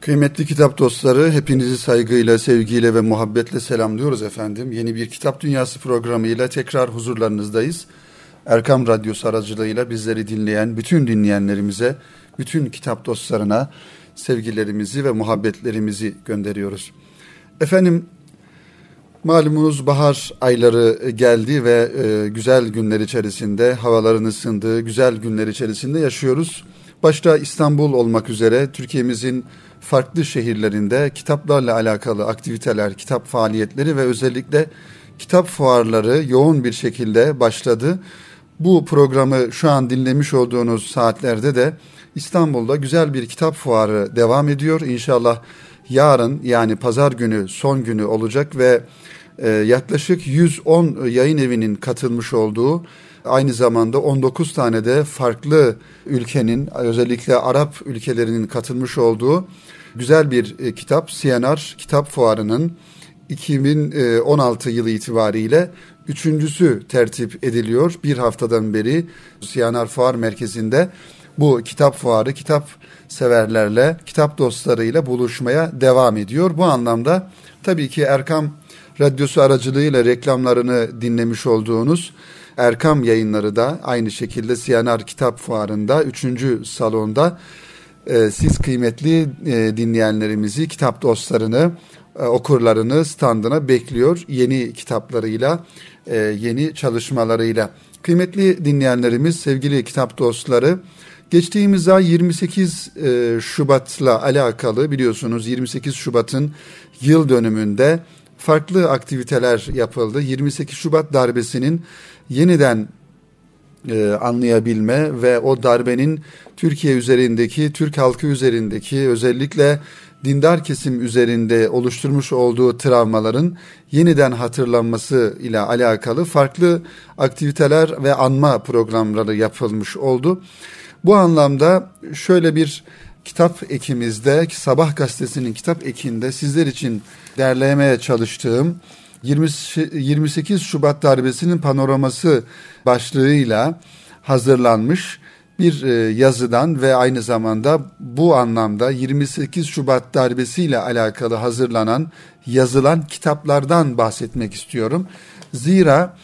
Kıymetli kitap dostları, hepinizi saygıyla, sevgiyle ve muhabbetle selamlıyoruz efendim. Yeni bir Kitap Dünyası programıyla tekrar huzurlarınızdayız. Erkam Radyosu aracılığıyla bizleri dinleyen bütün dinleyenlerimize, bütün kitap dostlarına sevgilerimizi ve muhabbetlerimizi gönderiyoruz. Efendim, malumunuz bahar ayları geldi ve e, güzel günler içerisinde, havaların ısındığı güzel günler içerisinde yaşıyoruz. Başta İstanbul olmak üzere Türkiye'mizin farklı şehirlerinde kitaplarla alakalı aktiviteler, kitap faaliyetleri ve özellikle kitap fuarları yoğun bir şekilde başladı. Bu programı şu an dinlemiş olduğunuz saatlerde de İstanbul'da güzel bir kitap fuarı devam ediyor. İnşallah yarın yani pazar günü son günü olacak ve e, yaklaşık 110 yayın evinin katılmış olduğu aynı zamanda 19 tane de farklı ülkenin özellikle Arap ülkelerinin katılmış olduğu güzel bir e, kitap CNR Kitap Fuarı'nın 2016 yılı itibariyle üçüncüsü tertip ediliyor. Bir haftadan beri CNR Fuar Merkezi'nde bu kitap fuarı kitap severlerle, kitap dostlarıyla buluşmaya devam ediyor. Bu anlamda tabii ki Erkam Radyosu aracılığıyla reklamlarını dinlemiş olduğunuz Erkam yayınları da aynı şekilde CNR Kitap Fuarı'nda 3. salonda e, siz kıymetli e, dinleyenlerimizi, kitap dostlarını, e, okurlarını standına bekliyor yeni kitaplarıyla, yeni çalışmalarıyla. Kıymetli dinleyenlerimiz, sevgili kitap dostları, geçtiğimiz ay 28 e, Şubat'la alakalı biliyorsunuz 28 Şubat'ın yıl dönümünde farklı aktiviteler yapıldı. 28 Şubat darbesinin yeniden e, anlayabilme ve o darbenin Türkiye üzerindeki, Türk halkı üzerindeki özellikle dindar kesim üzerinde oluşturmuş olduğu travmaların yeniden hatırlanması ile alakalı farklı aktiviteler ve anma programları yapılmış oldu. Bu anlamda şöyle bir kitap ekimizde, Sabah gazetesinin kitap ekinde sizler için derlemeye çalıştığım 20, 28 Şubat darbesinin panoraması başlığıyla hazırlanmış bir e, yazıdan ve aynı zamanda bu anlamda 28 Şubat darbesiyle alakalı hazırlanan, yazılan kitaplardan bahsetmek istiyorum. Zira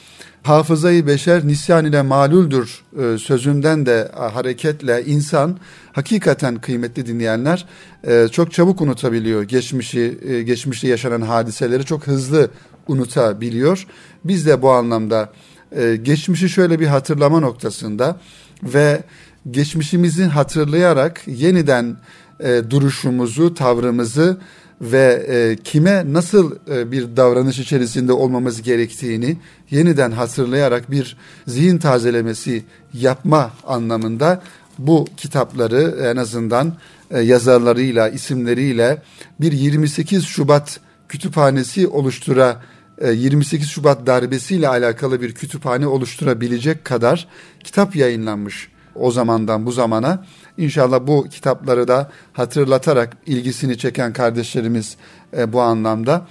hafızayı beşer nisyan ile maluldür e, sözünden de hareketle insan hakikaten kıymetli dinleyenler e, çok çabuk unutabiliyor. Geçmişi, geçmişte yaşanan hadiseleri çok hızlı unutabiliyor. Biz de bu anlamda e, geçmişi şöyle bir hatırlama noktasında ve geçmişimizi hatırlayarak yeniden e, duruşumuzu, tavrımızı ve e, kime nasıl e, bir davranış içerisinde olmamız gerektiğini yeniden hatırlayarak bir zihin tazelemesi yapma anlamında bu kitapları en azından e, yazarlarıyla, isimleriyle bir 28 Şubat kütüphanesi oluştura 28 e, Şubat darbesiyle alakalı bir kütüphane oluşturabilecek kadar kitap yayınlanmış o zamandan bu zamana. İnşallah bu kitapları da hatırlatarak ilgisini çeken kardeşlerimiz e, bu anlamda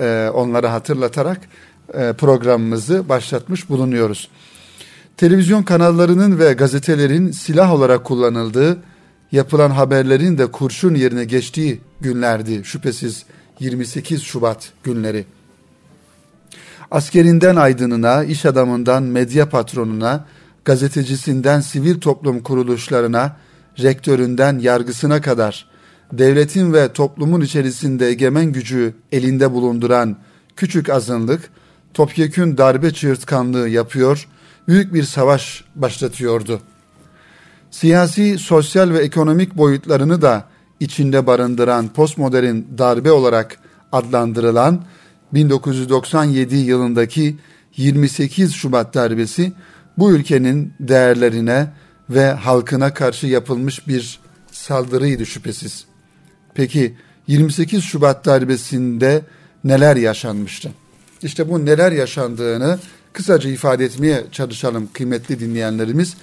e, onları hatırlatarak programımızı başlatmış bulunuyoruz. Televizyon kanallarının ve gazetelerin silah olarak kullanıldığı, yapılan haberlerin de kurşun yerine geçtiği günlerdi şüphesiz 28 Şubat günleri. Askerinden aydınına, iş adamından medya patronuna, gazetecisinden sivil toplum kuruluşlarına, rektöründen yargısına kadar devletin ve toplumun içerisinde egemen gücü elinde bulunduran küçük azınlık topyekün darbe çığırtkanlığı yapıyor, büyük bir savaş başlatıyordu. Siyasi, sosyal ve ekonomik boyutlarını da içinde barındıran postmodern darbe olarak adlandırılan 1997 yılındaki 28 Şubat darbesi bu ülkenin değerlerine ve halkına karşı yapılmış bir saldırıydı şüphesiz. Peki 28 Şubat darbesinde neler yaşanmıştı? İşte bu neler yaşandığını kısaca ifade etmeye çalışalım kıymetli dinleyenlerimiz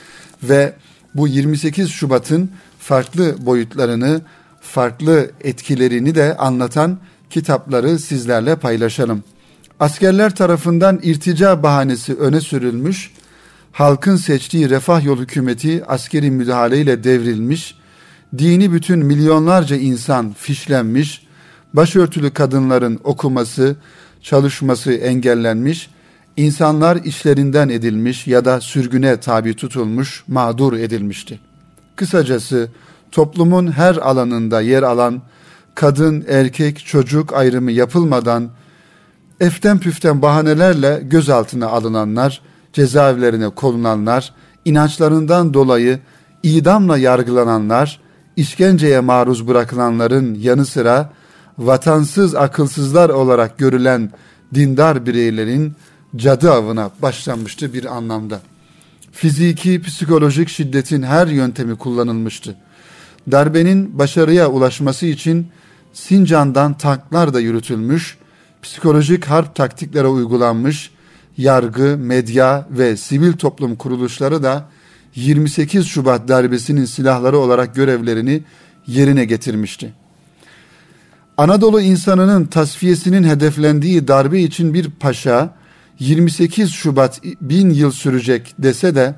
ve bu 28 Şubat'ın farklı boyutlarını, farklı etkilerini de anlatan kitapları sizlerle paylaşalım. Askerler tarafından irtica bahanesi öne sürülmüş, halkın seçtiği refah yol hükümeti askeri müdahaleyle devrilmiş, dini bütün milyonlarca insan fişlenmiş, başörtülü kadınların okuması, çalışması engellenmiş, insanlar işlerinden edilmiş ya da sürgüne tabi tutulmuş, mağdur edilmişti. Kısacası toplumun her alanında yer alan kadın, erkek, çocuk ayrımı yapılmadan eften püften bahanelerle gözaltına alınanlar, cezaevlerine konulanlar, inançlarından dolayı idamla yargılananlar, işkenceye maruz bırakılanların yanı sıra vatansız akılsızlar olarak görülen dindar bireylerin cadı avına başlanmıştı bir anlamda. Fiziki, psikolojik şiddetin her yöntemi kullanılmıştı. Darbenin başarıya ulaşması için Sincan'dan tanklar da yürütülmüş, psikolojik harp taktiklere uygulanmış, yargı, medya ve sivil toplum kuruluşları da 28 Şubat darbesinin silahları olarak görevlerini yerine getirmişti. Anadolu insanının tasfiyesinin hedeflendiği darbe için bir paşa 28 Şubat bin yıl sürecek dese de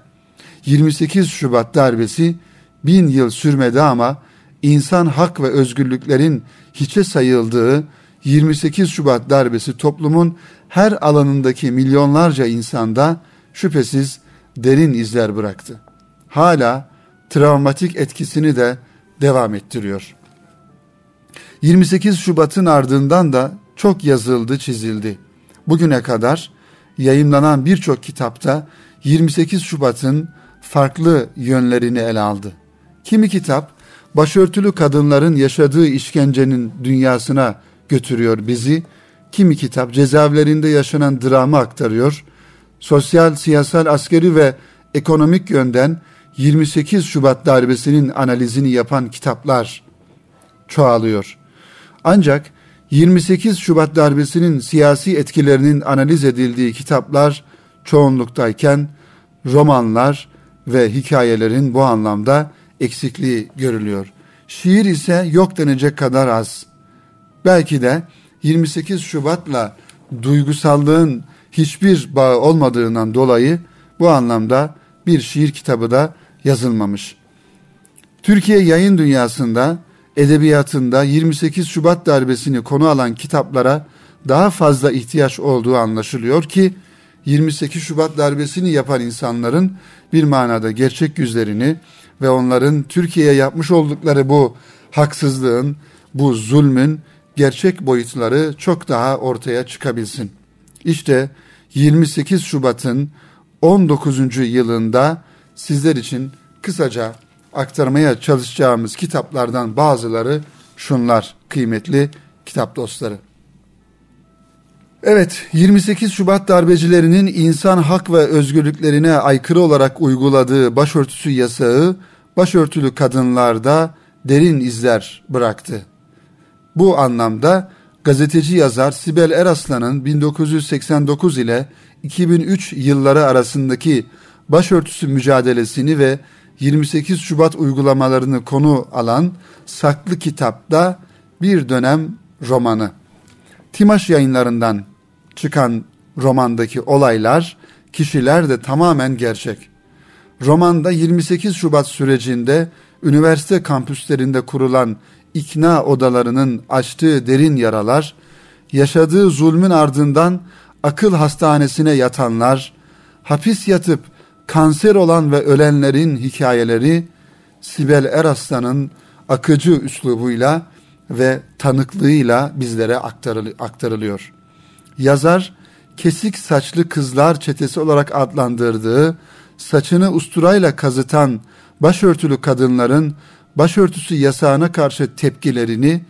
28 Şubat darbesi bin yıl sürmedi ama insan hak ve özgürlüklerin hiçe sayıldığı 28 Şubat darbesi toplumun her alanındaki milyonlarca insanda şüphesiz derin izler bıraktı. Hala travmatik etkisini de devam ettiriyor. 28 Şubat'ın ardından da çok yazıldı, çizildi. Bugüne kadar yayınlanan birçok kitapta 28 Şubat'ın farklı yönlerini ele aldı. Kimi kitap başörtülü kadınların yaşadığı işkencenin dünyasına götürüyor bizi. Kimi kitap cezaevlerinde yaşanan dramı aktarıyor. Sosyal, siyasal, askeri ve ekonomik yönden 28 Şubat darbesinin analizini yapan kitaplar çoğalıyor. Ancak 28 Şubat darbesinin siyasi etkilerinin analiz edildiği kitaplar çoğunluktayken romanlar ve hikayelerin bu anlamda eksikliği görülüyor. Şiir ise yok denecek kadar az. Belki de 28 Şubat'la duygusallığın hiçbir bağı olmadığından dolayı bu anlamda bir şiir kitabı da yazılmamış. Türkiye yayın dünyasında edebiyatında 28 Şubat darbesini konu alan kitaplara daha fazla ihtiyaç olduğu anlaşılıyor ki 28 Şubat darbesini yapan insanların bir manada gerçek yüzlerini ve onların Türkiye'ye yapmış oldukları bu haksızlığın, bu zulmün gerçek boyutları çok daha ortaya çıkabilsin. İşte 28 Şubat'ın 19. yılında sizler için kısaca aktarmaya çalışacağımız kitaplardan bazıları şunlar kıymetli kitap dostları. Evet, 28 Şubat darbecilerinin insan hak ve özgürlüklerine aykırı olarak uyguladığı başörtüsü yasağı başörtülü kadınlarda derin izler bıraktı. Bu anlamda gazeteci yazar Sibel Eraslan'ın 1989 ile 2003 yılları arasındaki başörtüsü mücadelesini ve 28 Şubat uygulamalarını konu alan Saklı Kitap'ta bir dönem romanı. Timaş yayınlarından çıkan romandaki olaylar, kişiler de tamamen gerçek. Romanda 28 Şubat sürecinde üniversite kampüslerinde kurulan ikna odalarının açtığı derin yaralar, yaşadığı zulmün ardından akıl hastanesine yatanlar, hapis yatıp kanser olan ve ölenlerin hikayeleri Sibel Eraslan'ın akıcı üslubuyla ve tanıklığıyla bizlere aktarılıyor. Yazar kesik saçlı kızlar çetesi olarak adlandırdığı saçını usturayla kazıtan başörtülü kadınların başörtüsü yasağına karşı tepkilerini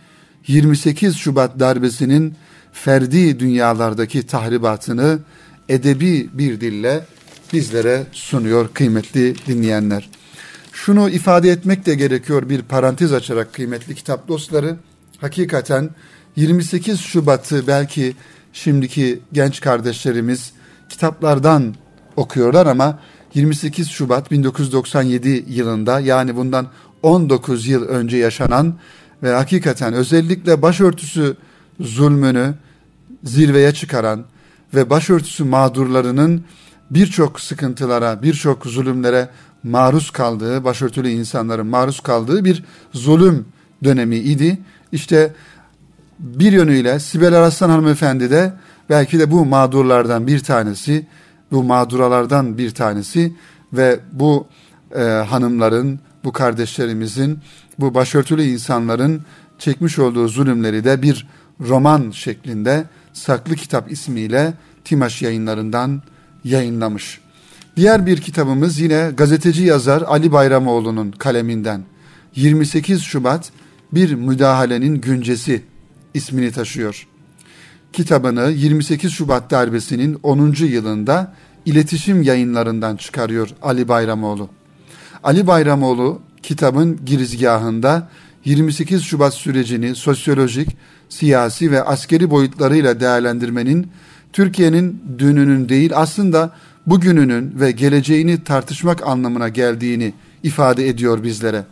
28 Şubat darbesinin ferdi dünyalardaki tahribatını edebi bir dille bizlere sunuyor kıymetli dinleyenler. Şunu ifade etmek de gerekiyor bir parantez açarak kıymetli kitap dostları. Hakikaten 28 Şubat'ı belki şimdiki genç kardeşlerimiz kitaplardan okuyorlar ama 28 Şubat 1997 yılında yani bundan 19 yıl önce yaşanan ve hakikaten özellikle başörtüsü zulmünü zirveye çıkaran ve başörtüsü mağdurlarının birçok sıkıntılara, birçok zulümlere maruz kaldığı, başörtülü insanların maruz kaldığı bir zulüm dönemi idi. İşte bir yönüyle Sibel Araslan hanımefendi de belki de bu mağdurlardan bir tanesi, bu mağduralardan bir tanesi ve bu e, hanımların, bu kardeşlerimizin, bu başörtülü insanların çekmiş olduğu zulümleri de bir roman şeklinde Saklı Kitap ismiyle Timaş yayınlarından yayınlamış. Diğer bir kitabımız yine gazeteci yazar Ali Bayramoğlu'nun kaleminden 28 Şubat Bir Müdahalenin Güncesi ismini taşıyor. Kitabını 28 Şubat darbesinin 10. yılında iletişim yayınlarından çıkarıyor Ali Bayramoğlu. Ali Bayramoğlu kitabın girizgahında 28 Şubat sürecini sosyolojik, siyasi ve askeri boyutlarıyla değerlendirmenin Türkiye'nin dününün değil aslında bugününün ve geleceğini tartışmak anlamına geldiğini ifade ediyor bizlere.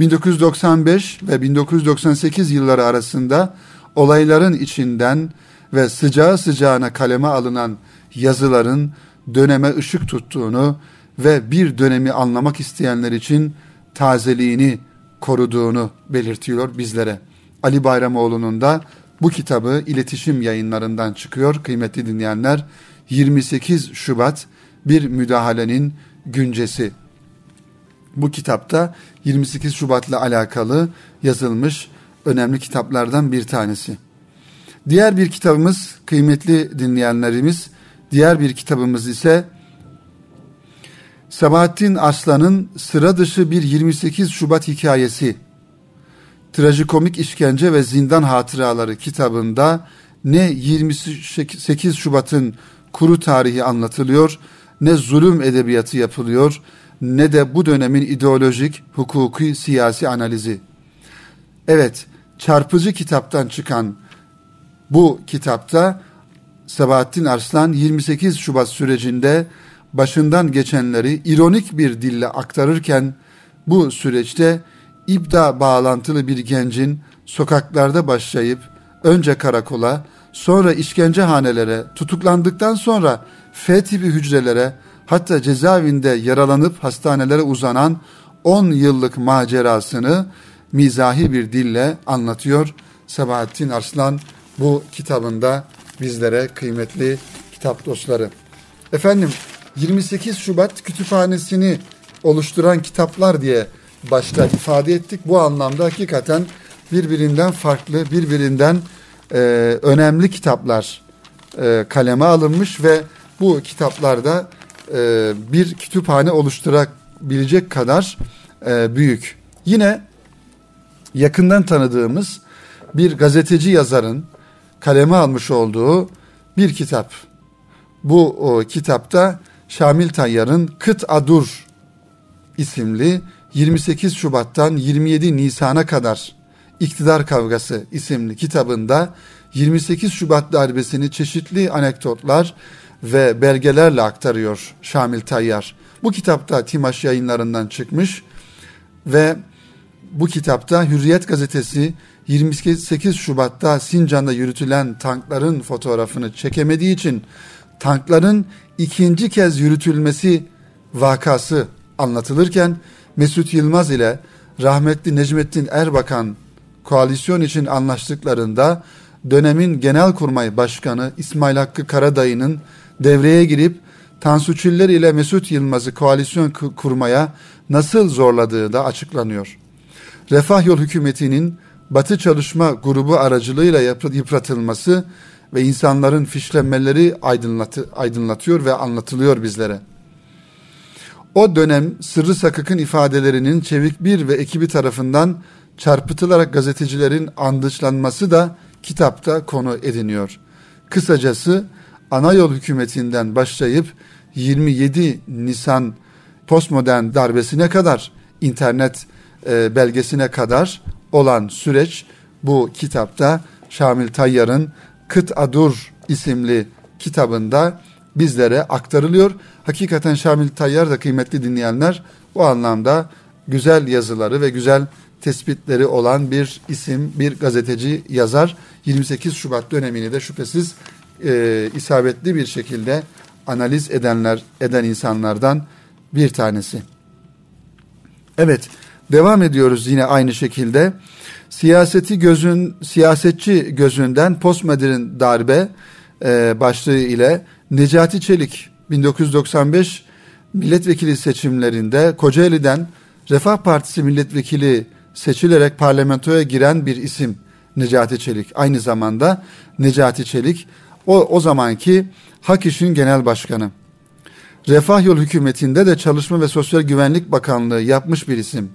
1995 ve 1998 yılları arasında olayların içinden ve sıcağı sıcağına kaleme alınan yazıların döneme ışık tuttuğunu ve bir dönemi anlamak isteyenler için tazeliğini koruduğunu belirtiyor bizlere. Ali Bayramoğlu'nun da bu kitabı iletişim yayınlarından çıkıyor kıymetli dinleyenler. 28 Şubat bir müdahalenin güncesi. Bu kitapta 28 Şubat'la alakalı yazılmış önemli kitaplardan bir tanesi. Diğer bir kitabımız kıymetli dinleyenlerimiz, diğer bir kitabımız ise Sabahattin Aslan'ın sıra dışı bir 28 Şubat hikayesi Trajikomik İşkence ve Zindan Hatıraları kitabında ne 28 Şubat'ın kuru tarihi anlatılıyor, ne zulüm edebiyatı yapılıyor, ne de bu dönemin ideolojik, hukuki, siyasi analizi. Evet, çarpıcı kitaptan çıkan bu kitapta Sabahattin Arslan 28 Şubat sürecinde başından geçenleri ironik bir dille aktarırken bu süreçte İbda bağlantılı bir gencin sokaklarda başlayıp önce karakola, sonra işkencehanelere, tutuklandıktan sonra F tipi hücrelere, hatta cezaevinde yaralanıp hastanelere uzanan 10 yıllık macerasını mizahi bir dille anlatıyor. Sabahattin Arslan bu kitabında bizlere kıymetli kitap dostları. Efendim 28 Şubat kütüphanesini oluşturan kitaplar diye başta ifade ettik. Bu anlamda hakikaten birbirinden farklı, birbirinden e, önemli kitaplar e, kaleme alınmış ve bu kitaplarda e, bir kütüphane oluşturabilecek kadar e, büyük. Yine yakından tanıdığımız bir gazeteci yazarın kaleme almış olduğu bir kitap. Bu o, kitapta Şamil Tayyar'ın Kıt Adur isimli 28 Şubat'tan 27 Nisan'a kadar İktidar Kavgası isimli kitabında 28 Şubat darbesini çeşitli anekdotlar ve belgelerle aktarıyor Şamil Tayyar. Bu kitapta Timaş yayınlarından çıkmış ve bu kitapta Hürriyet gazetesi 28 Şubat'ta Sincan'da yürütülen tankların fotoğrafını çekemediği için tankların ikinci kez yürütülmesi vakası anlatılırken Mesut Yılmaz ile rahmetli Necmettin Erbakan koalisyon için anlaştıklarında dönemin Genelkurmay Başkanı İsmail Hakkı Karadayı'nın devreye girip Tansu Çiller ile Mesut Yılmaz'ı koalisyon kurmaya nasıl zorladığı da açıklanıyor. Refah Yol hükümetinin Batı Çalışma Grubu aracılığıyla yıpratılması ve insanların fişlenmeleri aydınlatı, aydınlatıyor ve anlatılıyor bizlere. O dönem Sırrı Sakık'ın ifadelerinin Çevik Bir ve ekibi tarafından çarpıtılarak gazetecilerin andışlanması da kitapta konu ediniyor. Kısacası ana yol hükümetinden başlayıp 27 Nisan postmodern darbesine kadar internet e, belgesine kadar olan süreç bu kitapta Şamil Tayyar'ın Kıt Adur isimli kitabında bizlere aktarılıyor. Hakikaten Şamil Tayyar da kıymetli dinleyenler bu anlamda güzel yazıları ve güzel tespitleri olan bir isim, bir gazeteci, yazar. 28 Şubat dönemini de şüphesiz e, isabetli bir şekilde analiz edenler, eden insanlardan bir tanesi. Evet, devam ediyoruz yine aynı şekilde. Siyaseti gözün siyasetçi gözünden postmodern darbe e, başlığı ile Necati Çelik 1995 milletvekili seçimlerinde Kocaeli'den Refah Partisi milletvekili seçilerek parlamentoya giren bir isim Necati Çelik. Aynı zamanda Necati Çelik o, o zamanki Hak İş'in genel başkanı. Refah Yol hükümetinde de Çalışma ve Sosyal Güvenlik Bakanlığı yapmış bir isim.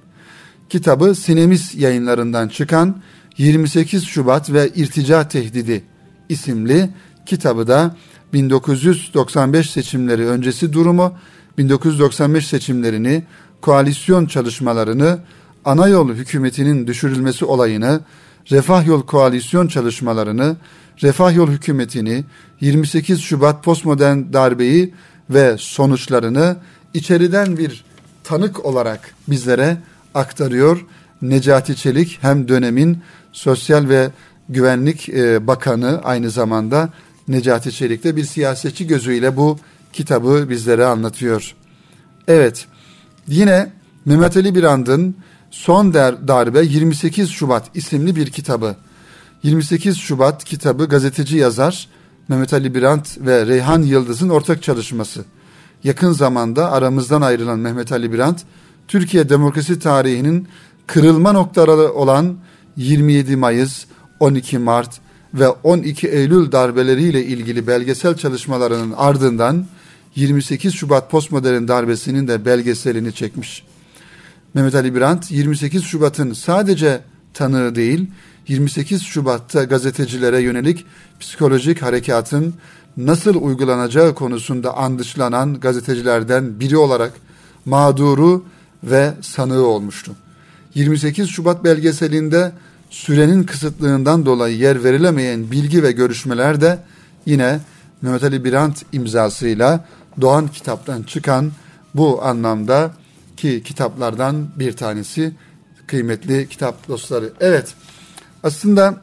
Kitabı Sinemis yayınlarından çıkan 28 Şubat ve İrtica Tehdidi isimli kitabı da 1995 seçimleri öncesi durumu, 1995 seçimlerini, koalisyon çalışmalarını, ana yol hükümetinin düşürülmesi olayını, Refah Yol koalisyon çalışmalarını, Refah Yol hükümetini, 28 Şubat postmodern darbeyi ve sonuçlarını içeriden bir tanık olarak bizlere aktarıyor. Necati Çelik hem dönemin Sosyal ve Güvenlik e, Bakanı aynı zamanda Necati Çelik de bir siyasetçi gözüyle bu kitabı bizlere anlatıyor. Evet yine Mehmet Ali Birand'ın Son Darbe 28 Şubat isimli bir kitabı. 28 Şubat kitabı gazeteci yazar Mehmet Ali Birant ve Reyhan Yıldız'ın ortak çalışması. Yakın zamanda aramızdan ayrılan Mehmet Ali Birant, Türkiye demokrasi tarihinin kırılma noktaları olan 27 Mayıs, 12 Mart ve 12 Eylül darbeleriyle ilgili belgesel çalışmalarının ardından 28 Şubat postmodern darbesinin de belgeselini çekmiş. Mehmet Ali Birant 28 Şubat'ın sadece tanığı değil, 28 Şubat'ta gazetecilere yönelik psikolojik harekatın nasıl uygulanacağı konusunda andışlanan gazetecilerden biri olarak mağduru ve sanığı olmuştu. 28 Şubat belgeselinde sürenin kısıtlığından dolayı yer verilemeyen bilgi ve görüşmeler de yine Mehmet Ali Birant imzasıyla Doğan kitaptan çıkan bu anlamda ki kitaplardan bir tanesi kıymetli kitap dostları. Evet aslında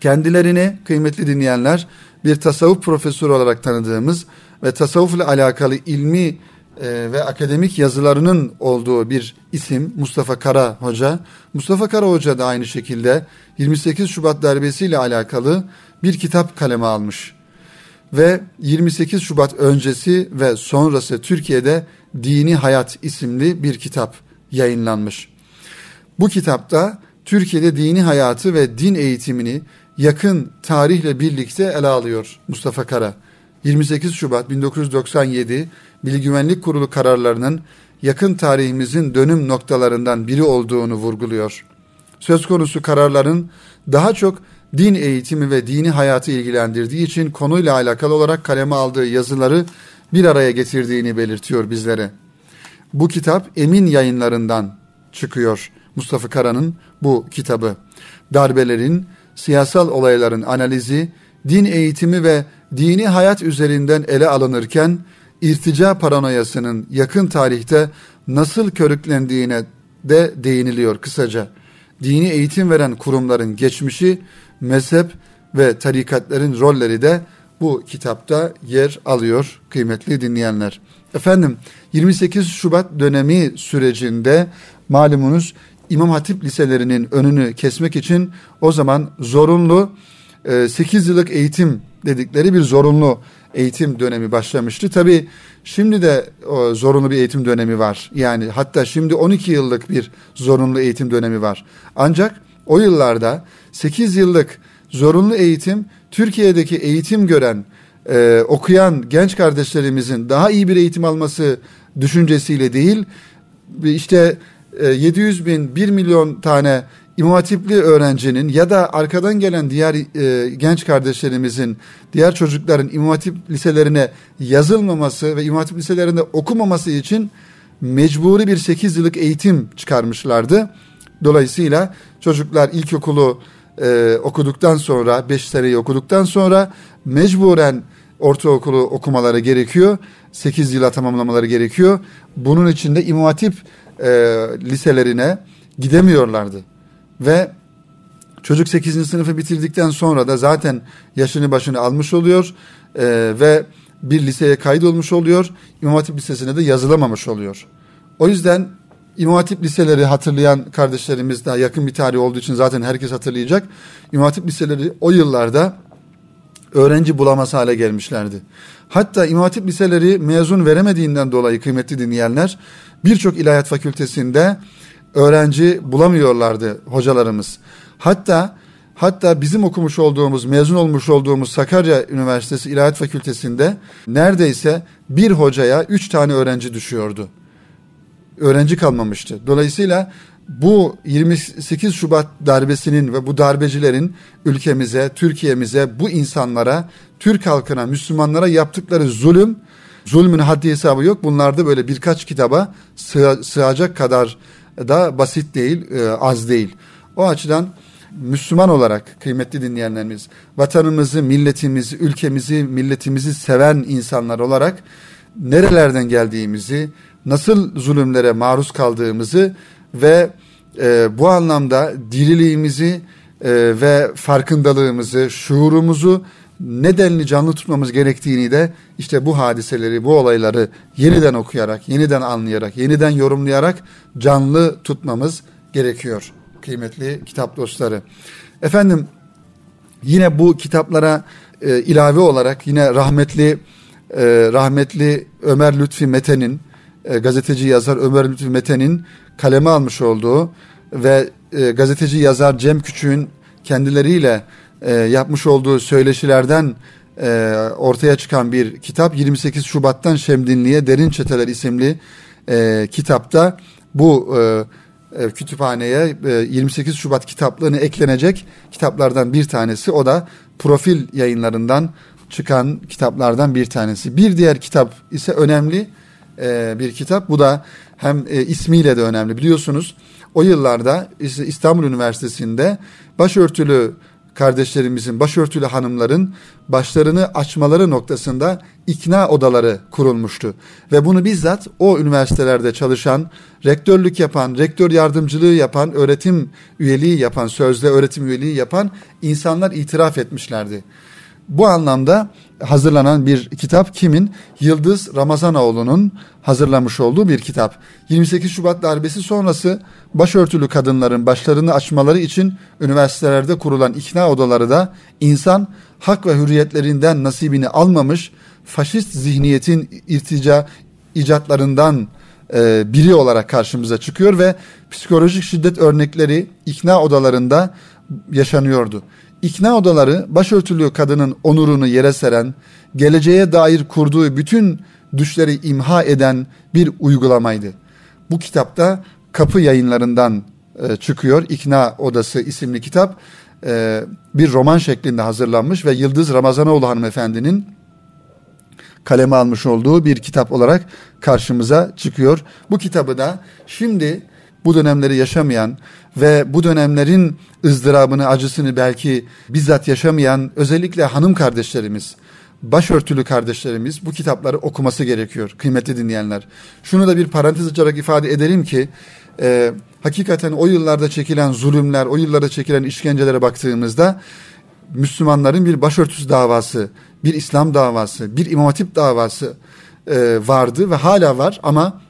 kendilerini kıymetli dinleyenler bir tasavvuf profesörü olarak tanıdığımız ve tasavvufla alakalı ilmi e, ve akademik yazılarının olduğu bir isim Mustafa Kara Hoca. Mustafa Kara Hoca da aynı şekilde 28 Şubat darbesiyle alakalı bir kitap kaleme almış. Ve 28 Şubat öncesi ve sonrası Türkiye'de Dini Hayat isimli bir kitap yayınlanmış. Bu kitapta Türkiye'de dini hayatı ve din eğitimini yakın tarihle birlikte ele alıyor Mustafa Kara. 28 Şubat 1997 Milli Güvenlik Kurulu kararlarının yakın tarihimizin dönüm noktalarından biri olduğunu vurguluyor. Söz konusu kararların daha çok din eğitimi ve dini hayatı ilgilendirdiği için konuyla alakalı olarak kaleme aldığı yazıları bir araya getirdiğini belirtiyor bizlere. Bu kitap Emin yayınlarından çıkıyor Mustafa Kara'nın bu kitabı. Darbelerin, siyasal olayların analizi, din eğitimi ve dini hayat üzerinden ele alınırken irtica paranoyasının yakın tarihte nasıl körüklendiğine de değiniliyor kısaca. Dini eğitim veren kurumların geçmişi, mezhep ve tarikatların rolleri de bu kitapta yer alıyor kıymetli dinleyenler. Efendim 28 Şubat dönemi sürecinde malumunuz İmam Hatip liselerinin önünü kesmek için o zaman zorunlu 8 e, yıllık eğitim dedikleri bir zorunlu eğitim dönemi başlamıştı. Tabi şimdi de o zorunlu bir eğitim dönemi var. Yani hatta şimdi 12 yıllık bir zorunlu eğitim dönemi var. Ancak o yıllarda 8 yıllık zorunlu eğitim Türkiye'deki eğitim gören, e, okuyan genç kardeşlerimizin daha iyi bir eğitim alması düşüncesiyle değil, işte 700 e, bin, 1 milyon tane İmam Hatipli öğrencinin ya da arkadan gelen diğer e, genç kardeşlerimizin, diğer çocukların İmam Hatip liselerine yazılmaması ve İmam Hatip liselerinde okumaması için mecburi bir 8 yıllık eğitim çıkarmışlardı. Dolayısıyla çocuklar ilkokulu e, okuduktan sonra, 5 seneyi okuduktan sonra mecburen ortaokulu okumaları gerekiyor. 8 yıla tamamlamaları gerekiyor. Bunun için de İmam e, liselerine gidemiyorlardı. Ve çocuk 8. sınıfı bitirdikten sonra da zaten yaşını başını almış oluyor e, ve bir liseye kaydolmuş oluyor. İmam Hatip Lisesi'ne de yazılamamış oluyor. O yüzden İmam Hatip liseleri hatırlayan kardeşlerimiz daha yakın bir tarih olduğu için zaten herkes hatırlayacak. İmam Hatip liseleri o yıllarda öğrenci bulamaz hale gelmişlerdi. Hatta İmam Hatip liseleri mezun veremediğinden dolayı kıymetli dinleyenler birçok ilahiyat fakültesinde öğrenci bulamıyorlardı hocalarımız. Hatta hatta bizim okumuş olduğumuz, mezun olmuş olduğumuz Sakarya Üniversitesi İlahiyat Fakültesinde neredeyse bir hocaya üç tane öğrenci düşüyordu. Öğrenci kalmamıştı. Dolayısıyla bu 28 Şubat darbesinin ve bu darbecilerin ülkemize, Türkiye'mize, bu insanlara, Türk halkına, Müslümanlara yaptıkları zulüm, zulmün haddi hesabı yok. Bunlar da böyle birkaç kitaba sığ, sığacak kadar da basit değil, e, az değil. O açıdan Müslüman olarak kıymetli dinleyenlerimiz, vatanımızı, milletimizi, ülkemizi, milletimizi seven insanlar olarak nerelerden geldiğimizi, nasıl zulümlere maruz kaldığımızı ve e, bu anlamda diriliğimizi e, ve farkındalığımızı, şuurumuzu nedenli canlı tutmamız gerektiğini de işte bu hadiseleri, bu olayları yeniden okuyarak, yeniden anlayarak, yeniden yorumlayarak canlı tutmamız gerekiyor kıymetli kitap dostları. Efendim yine bu kitaplara e, ilave olarak yine rahmetli e, rahmetli Ömer Lütfi Mete'nin e, gazeteci yazar Ömer Lütfi Mete'nin kaleme almış olduğu ve e, gazeteci yazar Cem Küçük'ün kendileriyle e, yapmış olduğu söyleşilerden e, ortaya çıkan bir kitap 28 Şubat'tan Şemdinli'ye Derin Çeteler isimli e, kitapta bu e, e kütüphaneye e, 28 Şubat kitaplığını eklenecek kitaplardan bir tanesi o da profil yayınlarından çıkan kitaplardan bir tanesi. Bir diğer kitap ise önemli e, bir kitap. Bu da hem e, ismiyle de önemli. Biliyorsunuz o yıllarda İstanbul Üniversitesi'nde başörtülü kardeşlerimizin, başörtülü hanımların başlarını açmaları noktasında ikna odaları kurulmuştu. Ve bunu bizzat o üniversitelerde çalışan, rektörlük yapan, rektör yardımcılığı yapan, öğretim üyeliği yapan, sözde öğretim üyeliği yapan insanlar itiraf etmişlerdi. Bu anlamda hazırlanan bir kitap kimin? Yıldız Ramazanoğlu'nun hazırlamış olduğu bir kitap. 28 Şubat darbesi sonrası başörtülü kadınların başlarını açmaları için üniversitelerde kurulan ikna odaları da insan hak ve hürriyetlerinden nasibini almamış faşist zihniyetin irtica icatlarından e, biri olarak karşımıza çıkıyor ve psikolojik şiddet örnekleri ikna odalarında yaşanıyordu. İkna odaları başörtülü kadının onurunu yere seren, geleceğe dair kurduğu bütün düşleri imha eden bir uygulamaydı. Bu kitapta Kapı Yayınlarından e, çıkıyor. İkna Odası isimli kitap e, bir roman şeklinde hazırlanmış ve Yıldız Ramazanoğlu hanımefendinin kaleme almış olduğu bir kitap olarak karşımıza çıkıyor. Bu kitabı da şimdi bu dönemleri yaşamayan ve bu dönemlerin ızdırabını, acısını belki bizzat yaşamayan özellikle hanım kardeşlerimiz, başörtülü kardeşlerimiz bu kitapları okuması gerekiyor kıymetli dinleyenler. Şunu da bir parantez açarak ifade edelim ki e, hakikaten o yıllarda çekilen zulümler, o yıllarda çekilen işkencelere baktığımızda Müslümanların bir başörtüsü davası, bir İslam davası, bir İmam Hatip davası e, vardı ve hala var ama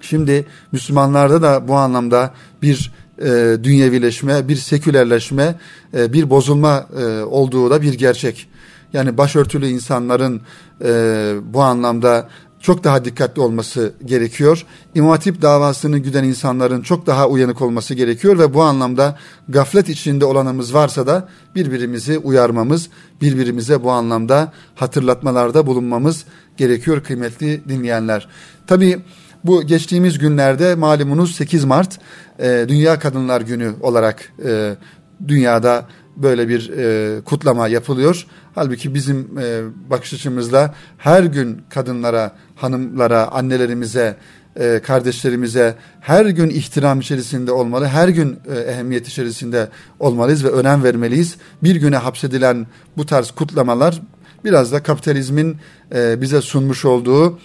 Şimdi Müslümanlarda da bu anlamda bir e, dünyevileşme, bir sekülerleşme, e, bir bozulma e, olduğu da bir gerçek. Yani başörtülü insanların e, bu anlamda çok daha dikkatli olması gerekiyor. İmam Hatip davasını güden insanların çok daha uyanık olması gerekiyor ve bu anlamda gaflet içinde olanımız varsa da birbirimizi uyarmamız, birbirimize bu anlamda hatırlatmalarda bulunmamız gerekiyor kıymetli dinleyenler. Tabii bu geçtiğimiz günlerde malumunuz 8 Mart e, Dünya Kadınlar Günü olarak e, dünyada böyle bir e, kutlama yapılıyor. Halbuki bizim e, bakış açımızda her gün kadınlara, hanımlara, annelerimize, e, kardeşlerimize her gün ihtiram içerisinde olmalı, her gün e, ehemmiyet içerisinde olmalıyız ve önem vermeliyiz. Bir güne hapsedilen bu tarz kutlamalar biraz da kapitalizmin e, bize sunmuş olduğu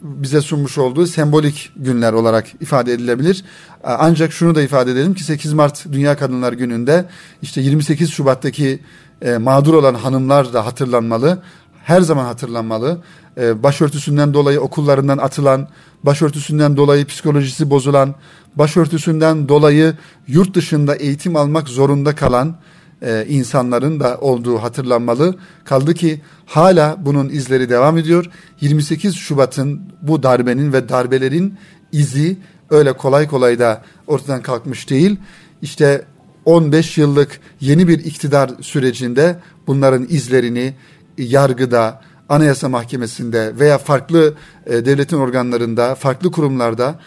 bize sunmuş olduğu sembolik günler olarak ifade edilebilir. Ancak şunu da ifade edelim ki 8 Mart Dünya Kadınlar Günü'nde işte 28 Şubat'taki e, mağdur olan hanımlar da hatırlanmalı. her zaman hatırlanmalı. E, başörtüsünden dolayı okullarından atılan, başörtüsünden dolayı psikolojisi bozulan, başörtüsünden dolayı yurt dışında eğitim almak zorunda kalan e, insanların da olduğu hatırlanmalı. Kaldı ki hala bunun izleri devam ediyor. 28 Şubat'ın bu darbenin ve darbelerin izi öyle kolay kolay da ortadan kalkmış değil. İşte 15 yıllık yeni bir iktidar sürecinde bunların izlerini yargıda, Anayasa Mahkemesi'nde veya farklı e, devletin organlarında, farklı kurumlarda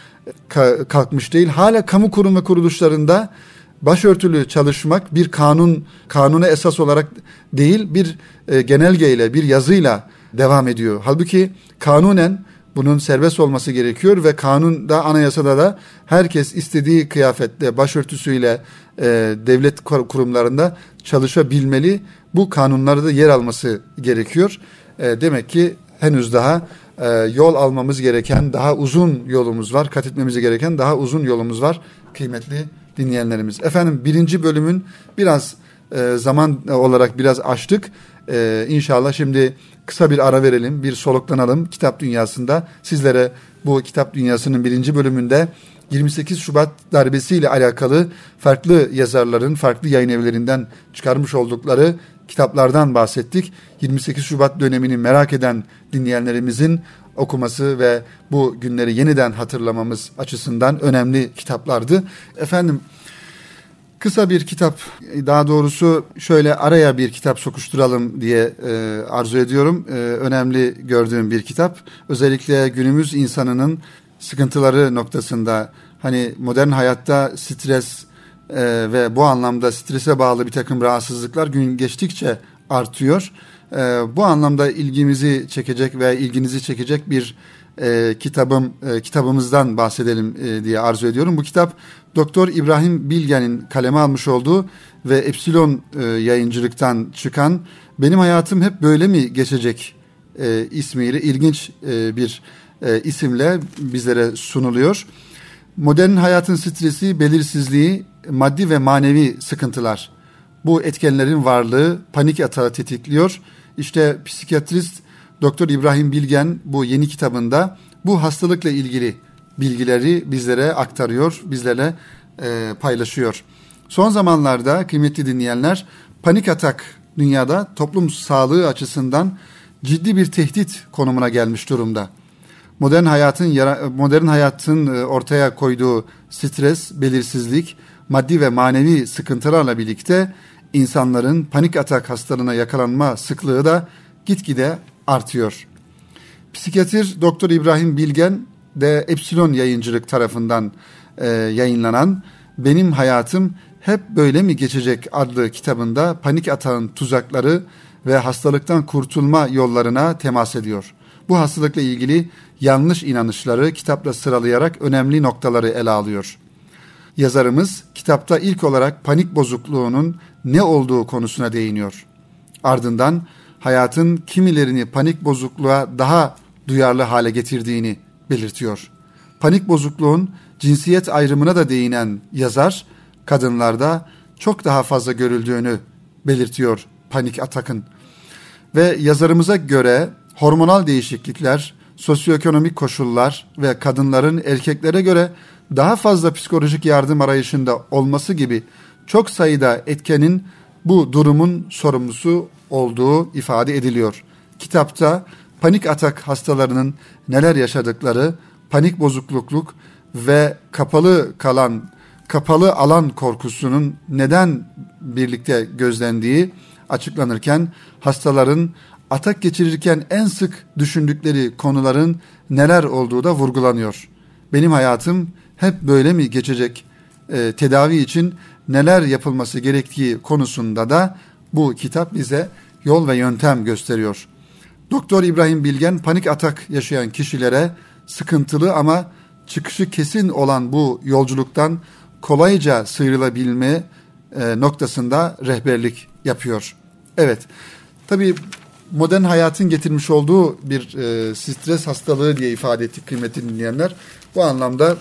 ka- kalkmış değil. Hala kamu kurum ve kuruluşlarında başörtülü çalışmak bir kanun kanuna esas olarak değil bir e, genelgeyle, bir yazıyla devam ediyor. Halbuki kanunen bunun serbest olması gerekiyor ve kanunda anayasada da herkes istediği kıyafetle başörtüsüyle e, devlet kurumlarında çalışabilmeli. Bu kanunlarda yer alması gerekiyor. E, demek ki henüz daha e, yol almamız gereken daha uzun yolumuz var. Kat etmemiz gereken daha uzun yolumuz var kıymetli dinleyenlerimiz. Efendim birinci bölümün biraz e, zaman olarak biraz açtık. E, inşallah şimdi kısa bir ara verelim, bir soluklanalım kitap dünyasında. Sizlere bu kitap dünyasının birinci bölümünde 28 Şubat darbesiyle alakalı farklı yazarların, farklı yayın evlerinden çıkarmış oldukları kitaplardan bahsettik. 28 Şubat dönemini merak eden dinleyenlerimizin okuması ve bu günleri yeniden hatırlamamız açısından önemli kitaplardı. Efendim kısa bir kitap daha doğrusu şöyle araya bir kitap sokuşturalım diye e, arzu ediyorum. E, önemli gördüğüm bir kitap. Özellikle günümüz insanının sıkıntıları noktasında hani modern hayatta stres e, ve bu anlamda strese bağlı bir takım rahatsızlıklar gün geçtikçe artıyor. E, bu anlamda ilgimizi çekecek ve ilginizi çekecek bir e, kitabım e, kitabımızdan bahsedelim e, diye arzu ediyorum. Bu kitap Doktor İbrahim Bilgen'in kaleme almış olduğu ve Epsilon e, yayıncılıktan çıkan Benim Hayatım Hep Böyle Mi Geçecek e, ismiyle ilginç e, bir e, isimle bizlere sunuluyor. Modern hayatın stresi, belirsizliği, maddi ve manevi sıkıntılar. Bu etkenlerin varlığı panik atağı tetikliyor. İşte psikiyatrist Doktor İbrahim Bilgen bu yeni kitabında bu hastalıkla ilgili bilgileri bizlere aktarıyor, bizlerle e, paylaşıyor. Son zamanlarda kıymetli dinleyenler panik atak dünyada toplum sağlığı açısından ciddi bir tehdit konumuna gelmiş durumda. Modern hayatın modern hayatın e, ortaya koyduğu stres, belirsizlik, maddi ve manevi sıkıntılarla birlikte insanların panik atak hastalığına yakalanma sıklığı da gitgide artıyor. Psikiyatr Doktor İbrahim Bilgen de Epsilon Yayıncılık tarafından e, yayınlanan Benim Hayatım Hep Böyle Mi Geçecek adlı kitabında panik atağın tuzakları ve hastalıktan kurtulma yollarına temas ediyor. Bu hastalıkla ilgili yanlış inanışları kitapla sıralayarak önemli noktaları ele alıyor. Yazarımız kitapta ilk olarak panik bozukluğunun ne olduğu konusuna değiniyor. Ardından hayatın kimilerini panik bozukluğa daha duyarlı hale getirdiğini belirtiyor. Panik bozukluğun cinsiyet ayrımına da değinen yazar, kadınlarda çok daha fazla görüldüğünü belirtiyor panik atakın. Ve yazarımıza göre hormonal değişiklikler, sosyoekonomik koşullar ve kadınların erkeklere göre daha fazla psikolojik yardım arayışında olması gibi çok sayıda etkenin bu durumun sorumlusu olduğu ifade ediliyor. Kitapta panik atak hastalarının neler yaşadıkları, panik bozukluk ve kapalı kalan kapalı alan korkusunun neden birlikte gözlendiği açıklanırken hastaların atak geçirirken en sık düşündükleri konuların neler olduğu da vurgulanıyor. Benim hayatım hep böyle mi geçecek? E, tedavi için neler yapılması gerektiği konusunda da bu kitap bize yol ve yöntem gösteriyor. Doktor İbrahim Bilgen panik atak yaşayan kişilere sıkıntılı ama çıkışı kesin olan bu yolculuktan kolayca sıyrılabilme e, noktasında rehberlik yapıyor. Evet, tabii modern hayatın getirmiş olduğu bir e, stres hastalığı diye ifade ettik kıymetli dinleyenler. Bu anlamda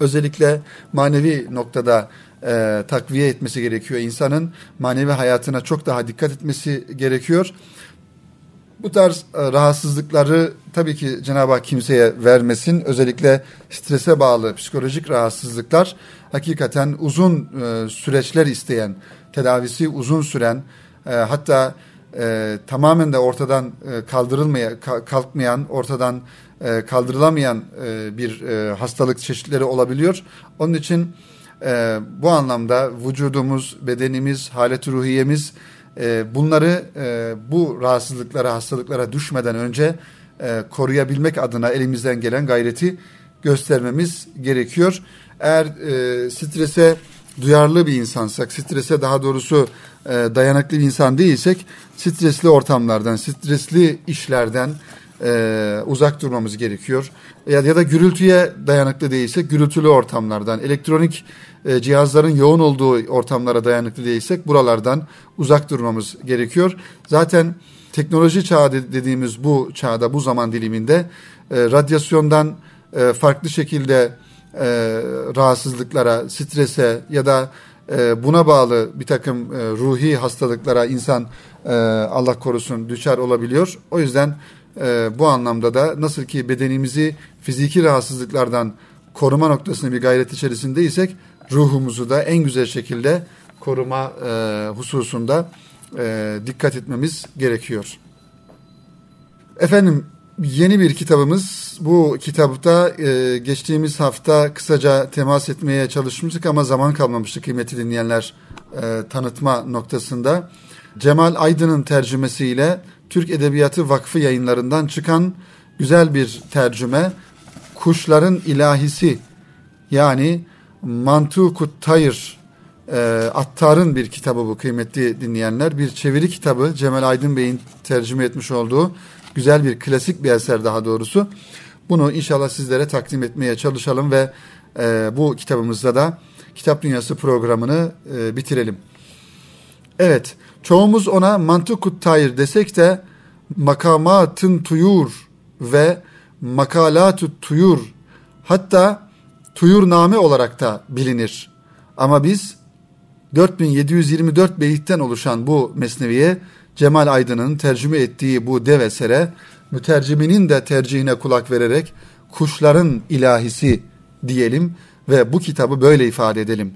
özellikle manevi noktada e, takviye etmesi gerekiyor. İnsanın manevi hayatına çok daha dikkat etmesi gerekiyor. Bu tarz e, rahatsızlıkları tabii ki Cenab-ı Hak kimseye vermesin. Özellikle strese bağlı psikolojik rahatsızlıklar hakikaten uzun e, süreçler isteyen, tedavisi uzun süren, e, hatta e, tamamen de ortadan e, kaldırılmaya kalkmayan, ortadan e, kaldırılamayan e, bir e, hastalık çeşitleri olabiliyor. Onun için e, bu anlamda vücudumuz, bedenimiz, halet ruhiyemiz e, bunları e, bu rahatsızlıklara, hastalıklara düşmeden önce e, koruyabilmek adına elimizden gelen gayreti göstermemiz gerekiyor. Eğer e, strese duyarlı bir insansak, strese daha doğrusu e, dayanıklı bir insan değilsek, stresli ortamlardan, stresli işlerden e, uzak durmamız gerekiyor. Ya, ya da gürültüye dayanıklı değilsek, gürültülü ortamlardan, elektronik e, cihazların yoğun olduğu ortamlara dayanıklı değilsek, buralardan uzak durmamız gerekiyor. Zaten teknoloji çağı dediğimiz bu çağda, bu zaman diliminde e, radyasyondan e, farklı şekilde e, rahatsızlıklara, strese ya da e, buna bağlı bir takım e, ruhi hastalıklara insan e, Allah korusun düşer olabiliyor. O yüzden e, bu anlamda da nasıl ki bedenimizi fiziki rahatsızlıklardan koruma noktasında bir gayret içerisindeysek ruhumuzu da en güzel şekilde koruma hususunda dikkat etmemiz gerekiyor. Efendim yeni bir kitabımız. Bu kitapta e, geçtiğimiz hafta kısaca temas etmeye çalışmıştık ama zaman kalmamıştı kıymetli dinleyenler e, tanıtma noktasında. Cemal Aydın'ın tercümesiyle Türk Edebiyatı Vakfı yayınlarından çıkan güzel bir tercüme. Kuşların ilahisi yani Mantukut Tayr e, Attar'ın bir kitabı bu kıymetli dinleyenler. Bir çeviri kitabı Cemal Aydın Bey'in tercüme etmiş olduğu güzel bir klasik bir eser daha doğrusu. Bunu inşallah sizlere takdim etmeye çalışalım ve e, bu kitabımızda da Kitap Dünyası programını e, bitirelim. Evet, çoğumuz ona mantıkut tayir desek de makamatın tuyur ve makalatut tuyur hatta tuyurname olarak da bilinir. Ama biz 4724 beyitten oluşan bu mesneviye Cemal Aydın'ın tercüme ettiği bu dev esere müterciminin de tercihine kulak vererek kuşların ilahisi diyelim ve bu kitabı böyle ifade edelim.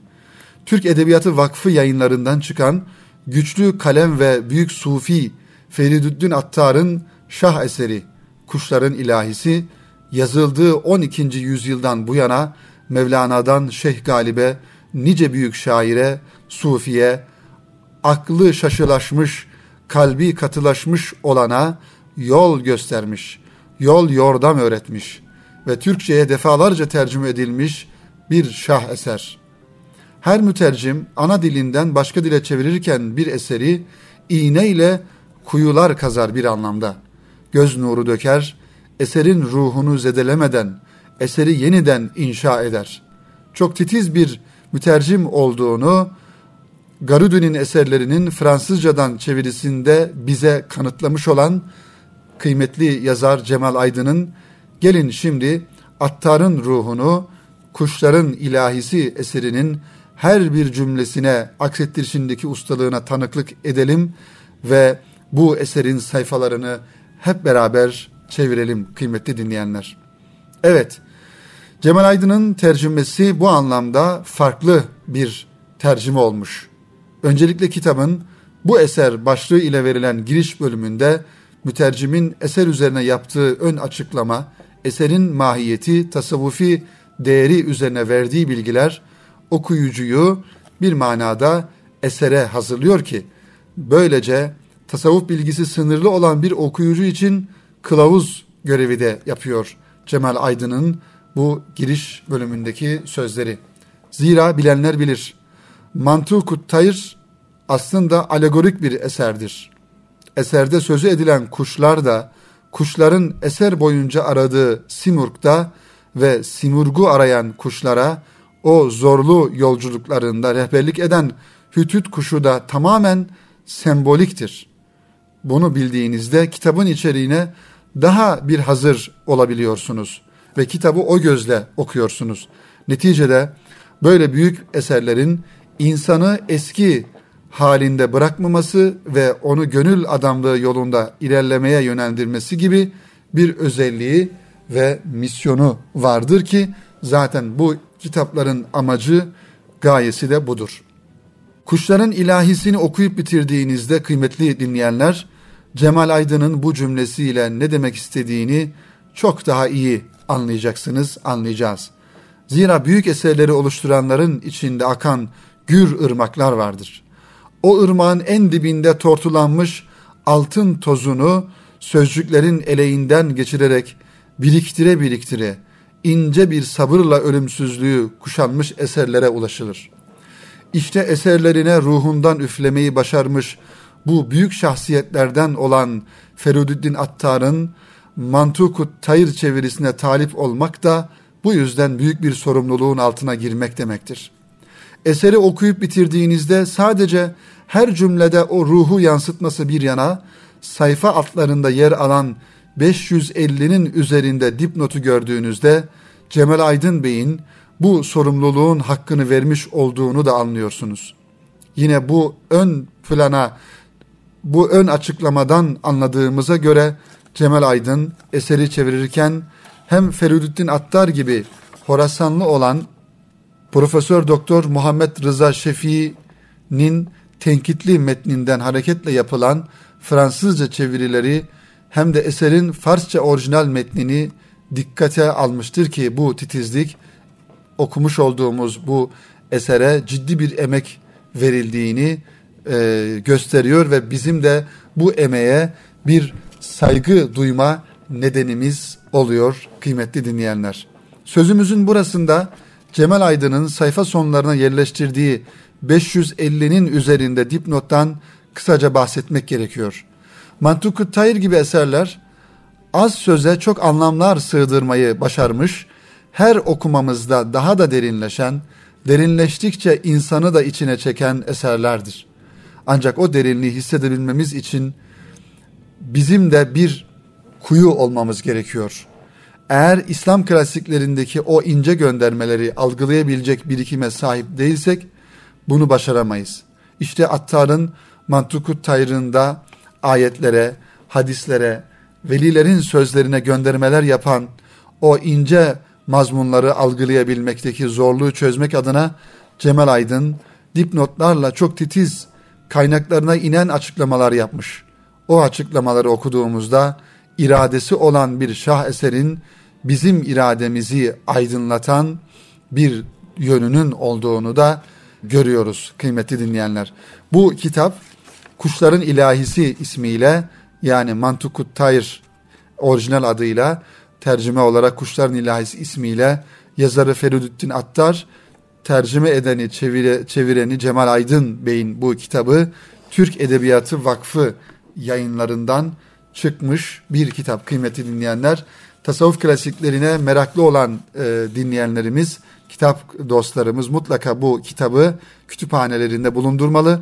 Türk Edebiyatı Vakfı yayınlarından çıkan güçlü kalem ve büyük sufi Feridüddin Attar'ın şah eseri Kuşların İlahisi yazıldığı 12. yüzyıldan bu yana Mevlana'dan Şeyh Galip'e nice büyük şaire, sufiye, aklı şaşılaşmış, kalbi katılaşmış olana yol göstermiş, yol yordam öğretmiş ve Türkçe'ye defalarca tercüme edilmiş bir şah eser. Her mütercim ana dilinden başka dile çevirirken bir eseri iğneyle kuyular kazar bir anlamda. Göz nuru döker, eserin ruhunu zedelemeden eseri yeniden inşa eder. Çok titiz bir mütercim olduğunu Garudi'nin eserlerinin Fransızcadan çevirisinde bize kanıtlamış olan kıymetli yazar Cemal Aydın'ın gelin şimdi Attar'ın ruhunu Kuşların ilahisi eserinin her bir cümlesine aksettirişindeki ustalığına tanıklık edelim ve bu eserin sayfalarını hep beraber çevirelim kıymetli dinleyenler. Evet, Cemal Aydın'ın tercümesi bu anlamda farklı bir tercüme olmuş. Öncelikle kitabın bu eser başlığı ile verilen giriş bölümünde mütercimin eser üzerine yaptığı ön açıklama, eserin mahiyeti, tasavvufi değeri üzerine verdiği bilgiler okuyucuyu bir manada esere hazırlıyor ki böylece tasavvuf bilgisi sınırlı olan bir okuyucu için kılavuz görevi de yapıyor Cemal Aydın'ın bu giriş bölümündeki sözleri. Zira bilenler bilir. Mantukut Tayr aslında alegorik bir eserdir. Eserde sözü edilen kuşlar da kuşların eser boyunca aradığı Simurg'da ve Simurg'u arayan kuşlara o zorlu yolculuklarında rehberlik eden hütüt kuşu da tamamen semboliktir. Bunu bildiğinizde kitabın içeriğine daha bir hazır olabiliyorsunuz ve kitabı o gözle okuyorsunuz. Neticede böyle büyük eserlerin insanı eski halinde bırakmaması ve onu gönül adamlığı yolunda ilerlemeye yönlendirmesi gibi bir özelliği ve misyonu vardır ki zaten bu kitapların amacı gayesi de budur. Kuşların ilahisini okuyup bitirdiğinizde kıymetli dinleyenler Cemal Aydın'ın bu cümlesiyle ne demek istediğini çok daha iyi anlayacaksınız, anlayacağız. Zira büyük eserleri oluşturanların içinde akan gür ırmaklar vardır. O ırmağın en dibinde tortulanmış altın tozunu sözcüklerin eleğinden geçirerek biriktire biriktire ince bir sabırla ölümsüzlüğü kuşanmış eserlere ulaşılır. İşte eserlerine ruhundan üflemeyi başarmış bu büyük şahsiyetlerden olan Feridüddin Attar'ın Mantukut Tayır çevirisine talip olmak da bu yüzden büyük bir sorumluluğun altına girmek demektir. Eseri okuyup bitirdiğinizde sadece her cümlede o ruhu yansıtması bir yana, sayfa altlarında yer alan 550'nin üzerinde dipnotu gördüğünüzde Cemal Aydın Bey'in bu sorumluluğun hakkını vermiş olduğunu da anlıyorsunuz. Yine bu ön plana, bu ön açıklamadan anladığımıza göre Cemal Aydın eseri çevirirken hem Feridüddin Attar gibi Horasanlı olan Profesör Doktor Muhammed Rıza Şefi'nin tenkitli metninden hareketle yapılan Fransızca çevirileri hem de eserin Farsça orijinal metnini dikkate almıştır ki bu titizlik okumuş olduğumuz bu esere ciddi bir emek verildiğini e, gösteriyor ve bizim de bu emeğe bir saygı duyma nedenimiz oluyor kıymetli dinleyenler. Sözümüzün burasında Cemal Aydın'ın sayfa sonlarına yerleştirdiği 550'nin üzerinde dipnottan kısaca bahsetmek gerekiyor. Mantuk-ı Tayr gibi eserler az söze çok anlamlar sığdırmayı başarmış, her okumamızda daha da derinleşen, derinleştikçe insanı da içine çeken eserlerdir. Ancak o derinliği hissedebilmemiz için bizim de bir kuyu olmamız gerekiyor. Eğer İslam klasiklerindeki o ince göndermeleri algılayabilecek birikime sahip değilsek bunu başaramayız. İşte Attar'ın Mantukut Tayrı'nda ayetlere, hadislere, velilerin sözlerine göndermeler yapan o ince mazmunları algılayabilmekteki zorluğu çözmek adına Cemal Aydın dipnotlarla çok titiz kaynaklarına inen açıklamalar yapmış. O açıklamaları okuduğumuzda iradesi olan bir şah eserin bizim irademizi aydınlatan bir yönünün olduğunu da görüyoruz kıymetli dinleyenler. Bu kitap Kuşların İlahisi ismiyle yani Mantukut Tayr orijinal adıyla tercüme olarak Kuşların İlahisi ismiyle yazarı Feridüddin Attar tercüme edeni çevire, çevireni Cemal Aydın Bey'in bu kitabı Türk Edebiyatı Vakfı yayınlarından çıkmış bir kitap kıymetli dinleyenler. Tasavvuf klasiklerine meraklı olan e, dinleyenlerimiz, kitap dostlarımız mutlaka bu kitabı kütüphanelerinde bulundurmalı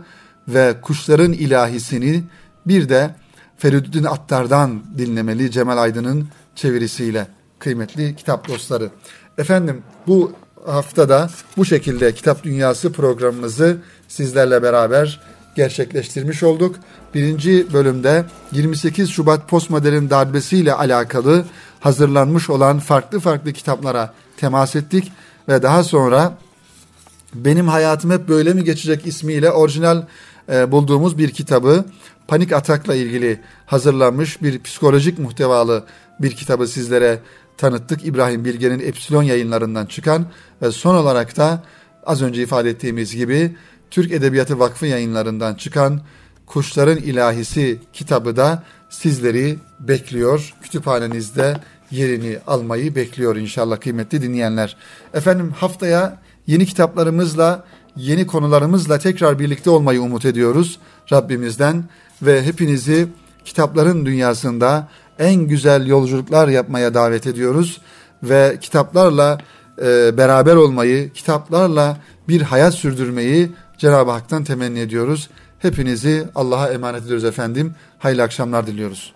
ve kuşların ilahisini bir de Feridüddin Attar'dan dinlemeli Cemal Aydın'ın çevirisiyle kıymetli kitap dostları. Efendim bu haftada bu şekilde Kitap Dünyası programımızı sizlerle beraber gerçekleştirmiş olduk. Birinci bölümde 28 Şubat postmodern darbesiyle alakalı hazırlanmış olan farklı farklı kitaplara temas ettik ve daha sonra benim hayatım hep böyle mi geçecek ismiyle orijinal e, bulduğumuz bir kitabı panik atakla ilgili hazırlanmış bir psikolojik muhtevalı bir kitabı sizlere tanıttık. İbrahim Bilge'nin Epsilon yayınlarından çıkan ve son olarak da az önce ifade ettiğimiz gibi Türk Edebiyatı Vakfı yayınlarından çıkan Kuşların İlahisi kitabı da sizleri bekliyor. Kütüphanenizde yerini almayı bekliyor inşallah kıymetli dinleyenler. Efendim haftaya yeni kitaplarımızla, yeni konularımızla tekrar birlikte olmayı umut ediyoruz Rabbimizden ve hepinizi kitapların dünyasında en güzel yolculuklar yapmaya davet ediyoruz ve kitaplarla e, beraber olmayı, kitaplarla bir hayat sürdürmeyi Cenab-ı Hak'tan temenni ediyoruz. Hepinizi Allah'a emanet ediyoruz efendim. Hayırlı akşamlar diliyoruz.